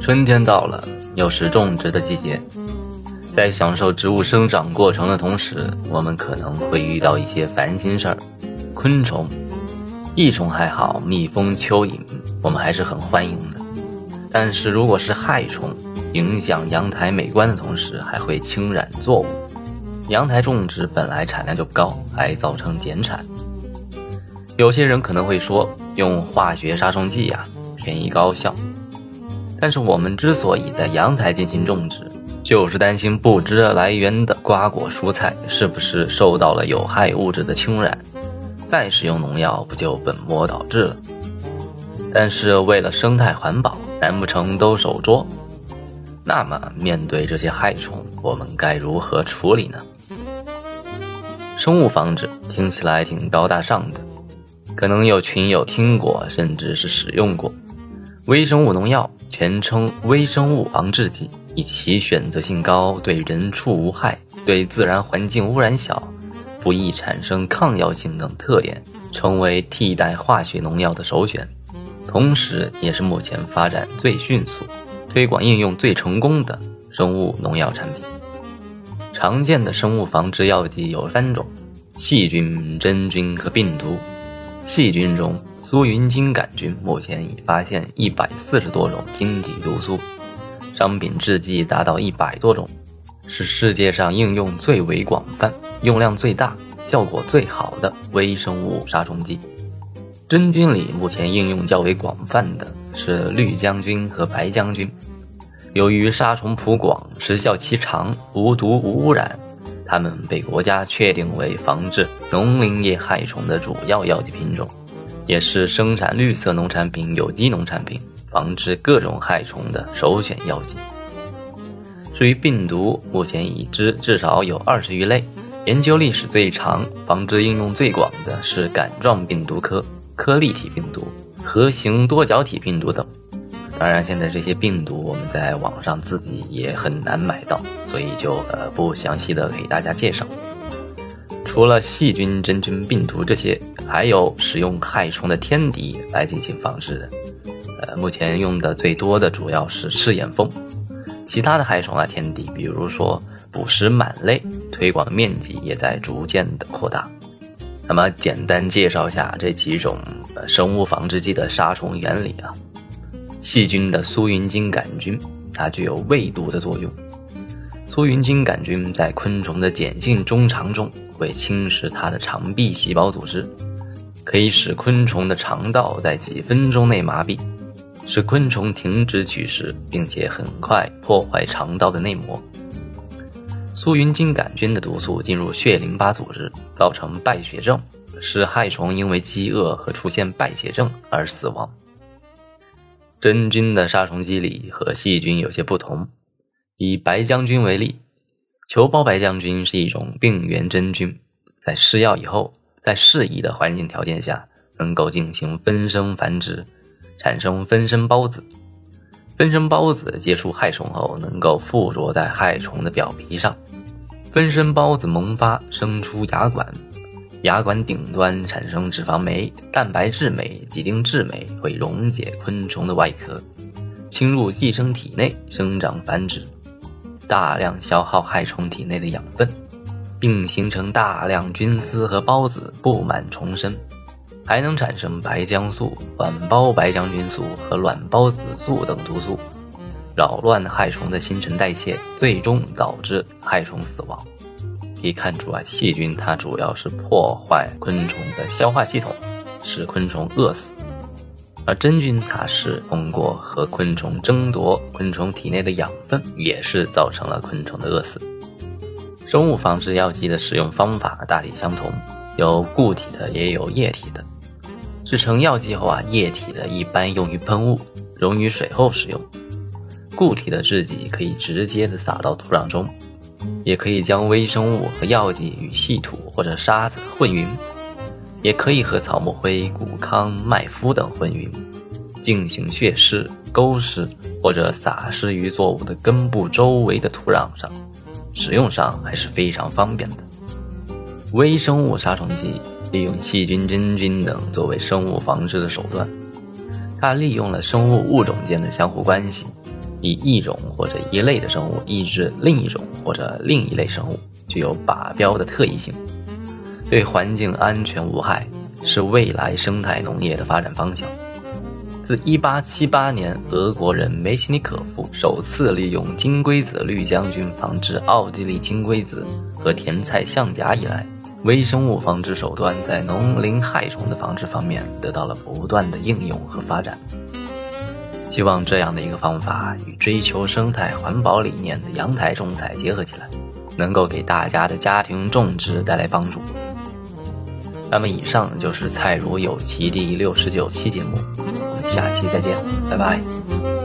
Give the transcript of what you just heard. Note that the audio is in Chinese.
春天到了，又是种植的季节。在享受植物生长过程的同时，我们可能会遇到一些烦心事儿。昆虫、益虫还好，蜜蜂、蚯蚓我们还是很欢迎的。但是如果是害虫，影响阳台美观的同时，还会侵染作物。阳台种植本来产量就高，还造成减产。有些人可能会说，用化学杀虫剂呀，便宜高效。但是我们之所以在阳台进行种植，就是担心不知来源的瓜果蔬菜是不是受到了有害物质的侵染，再使用农药不就本末倒置了？但是为了生态环保，难不成都手捉？那么面对这些害虫，我们该如何处理呢？生物防治听起来挺高大上的，可能有群友听过，甚至是使用过。微生物农药，全称微生物防治剂，以其选择性高、对人畜无害、对自然环境污染小、不易产生抗药性等特点，成为替代化学农药的首选，同时也是目前发展最迅速、推广应用最成功的生物农药产品。常见的生物防治药剂有三种：细菌、真菌和病毒。细菌中，苏云金杆菌目前已发现一百四十多种晶体毒素，商品制剂达到一百多种，是世界上应用最为广泛、用量最大、效果最好的微生物杀虫剂。真菌里目前应用较为广泛的是绿将军和白将军，由于杀虫谱广、时效期长、无毒无污染，它们被国家确定为防治农林业害虫的主要药剂品种。也是生产绿色农产品、有机农产品、防治各种害虫的首选药剂。至于病毒，目前已知至少有二十余类，研究历史最长、防治应用最广的是杆状病毒科、颗粒体病毒、核形多角体病毒等。当然，现在这些病毒我们在网上自己也很难买到，所以就呃不详细的给大家介绍。除了细菌、真菌、病毒这些，还有使用害虫的天敌来进行防治的。呃，目前用的最多的主要是赤眼蜂，其他的害虫啊天敌，比如说捕食螨类，推广的面积也在逐渐的扩大。那么简单介绍一下这几种生物防治剂的杀虫原理啊。细菌的苏云金杆菌，它具有胃毒的作用。苏云金杆菌在昆虫的碱性中肠中会侵蚀它的肠壁细胞组织，可以使昆虫的肠道在几分钟内麻痹，使昆虫停止取食，并且很快破坏肠道的内膜。苏云金杆菌的毒素进入血淋巴组织，造成败血症，使害虫因为饥饿和出现败血症而死亡。真菌的杀虫机理和细菌有些不同。以白将军为例，球孢白将军是一种病原真菌，在施药以后，在适宜的环境条件下，能够进行分生繁殖，产生分生孢子。分生孢子接触害虫后，能够附着在害虫的表皮上，分生孢子萌发，生出牙管，牙管顶端产生脂肪酶、蛋白质酶、几丁质酶，会溶解昆虫的外壳，侵入寄生体内生长繁殖。大量消耗害虫体内的养分，并形成大量菌丝和孢子布满虫身，还能产生白浆素、卵孢白浆菌素和卵孢子素等毒素，扰乱害虫的新陈代谢，最终导致害虫死亡。可以看出啊，细菌它主要是破坏昆虫的消化系统，使昆虫饿死。而真菌它是通过和昆虫争夺昆虫体内的养分，也是造成了昆虫的饿死。生物防治药剂的使用方法大体相同，有固体的也有液体的。制成药剂后啊，液体的一般用于喷雾，溶于水后使用；固体的制剂可以直接的撒到土壤中，也可以将微生物和药剂与细土或者沙子混匀。也可以和草木灰、谷糠、麦麸等混匀，进行血施、沟施或者撒施于作物的根部周围的土壤上，使用上还是非常方便的。微生物杀虫剂利用细菌、真菌等作为生物防治的手段，它利用了生物物种间的相互关系，以一种或者一类的生物抑制另一种或者另一类生物，具有靶标的特异性，对环境安全无害，是未来生态农业的发展方向。自1878年，俄国人梅西尼可夫首次利用金龟子绿将军防治奥地利金龟子和甜菜象甲以来，微生物防治手段在农林害虫的防治方面得到了不断的应用和发展。希望这样的一个方法与追求生态环保理念的阳台种菜结合起来，能够给大家的家庭种植带来帮助。那么，以上就是《菜如有奇》第六十九期节目。我们下期再见，拜拜。